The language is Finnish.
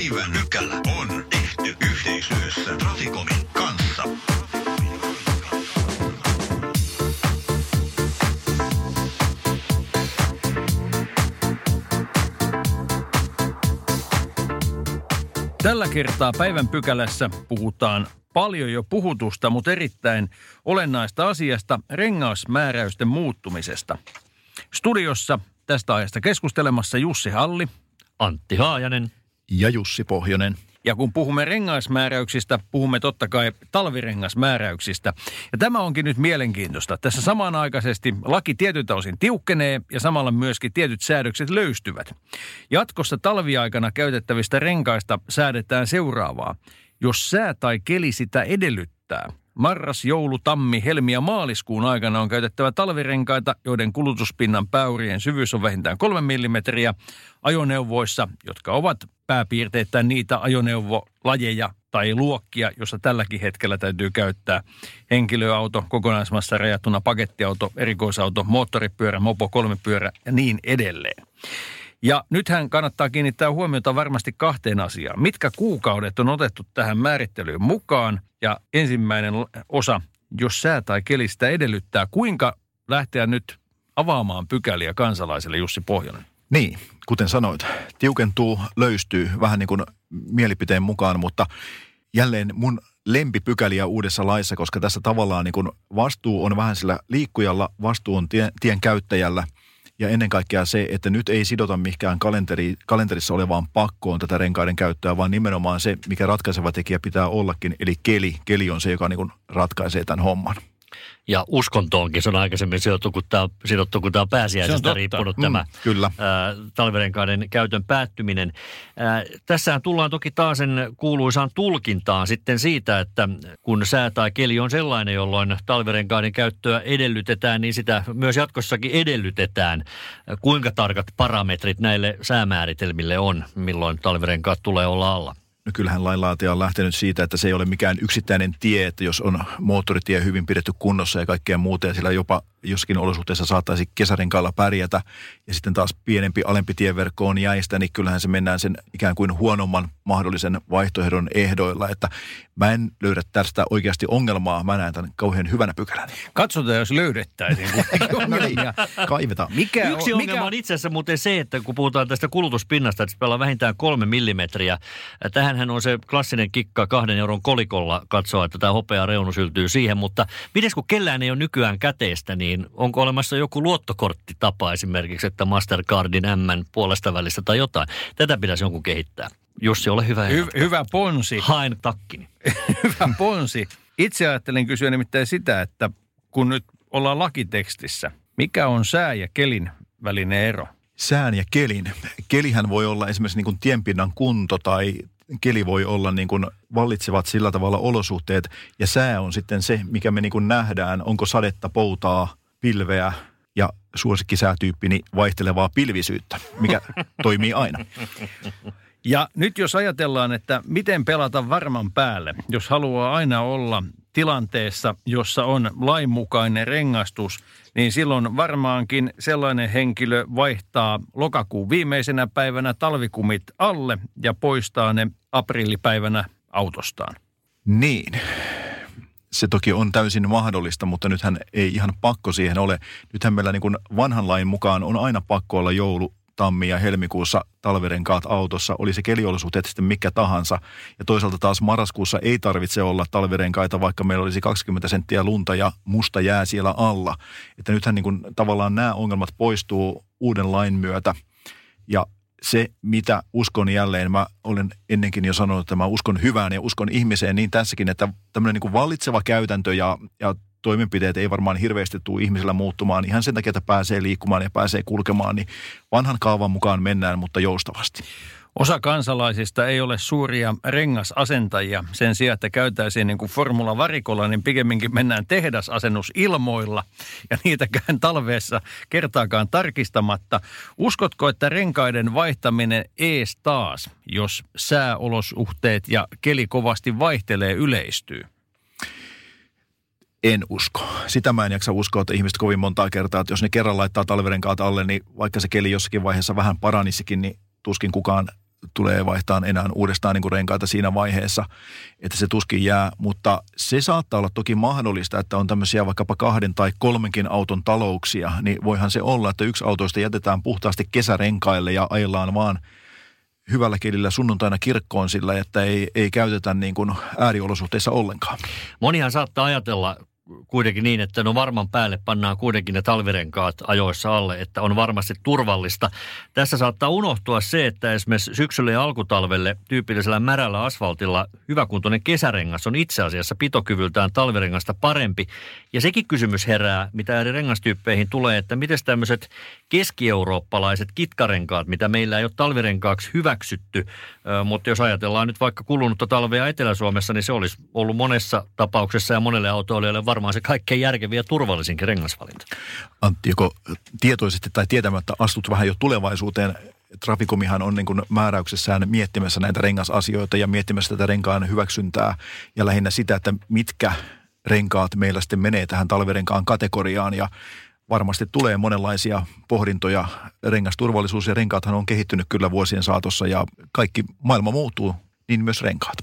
Päivän pykälä on tehty yhteistyössä Traficomin kanssa. Tällä kertaa päivän pykälässä puhutaan paljon jo puhutusta, mutta erittäin olennaista asiasta, rengausmääräysten muuttumisesta. Studiossa tästä ajasta keskustelemassa Jussi Halli. Antti Haajanen. Ja Jussi Pohjonen. Ja kun puhumme rengaismääräyksistä, puhumme totta kai talvirengasmääräyksistä. Ja tämä onkin nyt mielenkiintoista. Tässä samanaikaisesti laki tietyltä osin tiukkenee ja samalla myöskin tietyt säädökset löystyvät. Jatkossa talviaikana käytettävistä renkaista säädetään seuraavaa. Jos sää tai keli sitä edellyttää, Marras, joulu, tammi, helmi ja maaliskuun aikana on käytettävä talvirenkaita, joiden kulutuspinnan päyrien syvyys on vähintään 3 mm ajoneuvoissa, jotka ovat pääpiirteittäin niitä ajoneuvolajeja tai luokkia, jossa tälläkin hetkellä täytyy käyttää henkilöauto, kokonaismassa rajattuna pakettiauto, erikoisauto, moottoripyörä, mopo, kolmipyörä ja niin edelleen. Ja nythän kannattaa kiinnittää huomiota varmasti kahteen asiaan. Mitkä kuukaudet on otettu tähän määrittelyyn mukaan? Ja ensimmäinen osa, jos sää tai kelistä edellyttää, kuinka lähteä nyt avaamaan pykäliä kansalaiselle Jussi Pohjonen? Niin, kuten sanoit, tiukentuu, löystyy vähän niin kuin mielipiteen mukaan, mutta jälleen mun lempipykäliä uudessa laissa, koska tässä tavallaan niin kuin vastuu on vähän sillä liikkujalla, vastuu on tien, tien käyttäjällä – ja ennen kaikkea se, että nyt ei sidota mihinkään kalenteri, kalenterissa olevaan pakkoon tätä renkaiden käyttöä, vaan nimenomaan se, mikä ratkaiseva tekijä pitää ollakin, eli keli. Keli on se, joka niin kuin ratkaisee tämän homman ja uskontoonkin. Se on aikaisemmin sidottu, kun tämä, sidottu, kun tämä on pääsiäisestä riippunut mm, tämä kyllä. Ää, talvirenkaiden käytön päättyminen. Ää, tässähän tullaan toki taas sen kuuluisaan tulkintaan sitten siitä, että kun sää tai keli on sellainen, jolloin talvirenkaiden käyttöä edellytetään, niin sitä myös jatkossakin edellytetään. Kuinka tarkat parametrit näille säämääritelmille on, milloin talvirenkaat tulee olla alla? No kyllähän lainlaatija on lähtenyt siitä, että se ei ole mikään yksittäinen tie, että jos on moottoritie hyvin pidetty kunnossa ja kaikkea muuta ja sillä jopa joskin olosuhteessa saattaisi kesärenkaalla pärjätä ja sitten taas pienempi, alempi tieverkko on jäistä, niin kyllähän se mennään sen ikään kuin huonomman mahdollisen vaihtoehdon ehdoilla, että mä en löydä tästä oikeasti ongelmaa, mä näen tämän kauhean hyvänä pykälänä. Katsotaan, jos löydettäisiin. no niin, kaivetaan. Mikä Yksi on, ongelma mikä... on itse asiassa muuten se, että kun puhutaan tästä kulutuspinnasta, että se pelaa vähintään kolme millimetriä. Tähänhän on se klassinen kikka kahden euron kolikolla katsoa, että tämä hopea reunus yltyy siihen, mutta miten kun kellään ei ole nykyään käteistä, niin niin onko olemassa joku luottokorttitapa esimerkiksi, että Mastercardin M puolesta välistä tai jotain? Tätä pitäisi jonkun kehittää. Jussi, ole hyvä. Hy- hyvä ponsi. Haen takkini. hyvä ponsi. Itse ajattelin kysyä nimittäin sitä, että kun nyt ollaan lakitekstissä, mikä on sää ja kelin välinen ero? Sään ja kelin. Kelihän voi olla esimerkiksi niin kuin tienpinnan kunto tai keli voi olla niin kuin vallitsevat sillä tavalla olosuhteet ja sää on sitten se, mikä me niin kuin nähdään, onko sadetta, poutaa, pilveä ja suosikkisäätyyppini vaihtelevaa pilvisyyttä, mikä toimii aina. Ja nyt jos ajatellaan, että miten pelata varman päälle, jos haluaa aina olla tilanteessa, jossa on lainmukainen rengastus, niin silloin varmaankin sellainen henkilö vaihtaa lokakuun viimeisenä päivänä talvikumit alle ja poistaa ne aprillipäivänä autostaan. Niin se toki on täysin mahdollista, mutta nythän ei ihan pakko siihen ole. Nythän meillä niin kuin vanhan lain mukaan on aina pakko olla joulu, tammi ja helmikuussa talvirenkaat autossa, oli se keliolosuhteet sitten mikä tahansa. Ja toisaalta taas marraskuussa ei tarvitse olla talvirenkaita, vaikka meillä olisi 20 senttiä lunta ja musta jää siellä alla. Että nythän niin kuin tavallaan nämä ongelmat poistuu uuden lain myötä. Ja se, mitä uskon jälleen, mä olen ennenkin jo sanonut, että mä uskon hyvään ja uskon ihmiseen niin tässäkin, että tämmöinen niin vallitseva käytäntö ja, ja toimenpiteet ei varmaan hirveästi tule ihmisellä muuttumaan ihan sen takia, että pääsee liikkumaan ja pääsee kulkemaan, niin vanhan kaavan mukaan mennään, mutta joustavasti. Osa kansalaisista ei ole suuria rengasasentajia. Sen sijaan, että käytäisiin niin kuin formula varikolla, niin pikemminkin mennään tehdasasennusilmoilla ja niitäkään talveessa kertaakaan tarkistamatta. Uskotko, että renkaiden vaihtaminen ees taas, jos sääolosuhteet ja keli kovasti vaihtelee, yleistyy? En usko. Sitä mä en jaksa uskoa, että ihmiset kovin montaa kertaa, että jos ne kerran laittaa talvirenkaat alle, niin vaikka se keli jossakin vaiheessa vähän paranisikin, niin tuskin kukaan tulee vaihtaa enää uudestaan niin kuin renkaita siinä vaiheessa, että se tuskin jää. Mutta se saattaa olla toki mahdollista, että on tämmöisiä vaikkapa kahden tai kolmenkin auton talouksia, niin voihan se olla, että yksi autoista jätetään puhtaasti kesärenkaille ja ajellaan vaan hyvällä kielillä sunnuntaina kirkkoon sillä, että ei, ei käytetä niin kuin ääriolosuhteissa ollenkaan. Monihan saattaa ajatella, kuitenkin niin, että no varman päälle pannaan kuitenkin ne talvirenkaat ajoissa alle, että on varmasti turvallista. Tässä saattaa unohtua se, että esimerkiksi syksylle ja alkutalvelle tyypillisellä märällä asfaltilla hyväkuntoinen kesärengas on itse asiassa pitokyvyltään talvirengasta parempi. Ja sekin kysymys herää, mitä eri rengastyyppeihin tulee, että miten tämmöiset keski-eurooppalaiset kitkarenkaat, mitä meillä ei ole talvirenkaaksi hyväksytty, mutta jos ajatellaan nyt vaikka kulunutta talvea Etelä-Suomessa, niin se olisi ollut monessa tapauksessa ja monelle autoilijalle varmaan se kaikkein järkeviä ja turvallisinkin rengasvalinta. Antti, joko tietoisesti tai tietämättä astut vähän jo tulevaisuuteen Trafikomihan on niin kuin määräyksessään miettimässä näitä rengasasioita ja miettimässä tätä renkaan hyväksyntää ja lähinnä sitä, että mitkä renkaat meillä sitten menee tähän talvirenkaan kategoriaan ja varmasti tulee monenlaisia pohdintoja. Rengasturvallisuus ja renkaathan on kehittynyt kyllä vuosien saatossa ja kaikki maailma muuttuu, niin myös renkaat.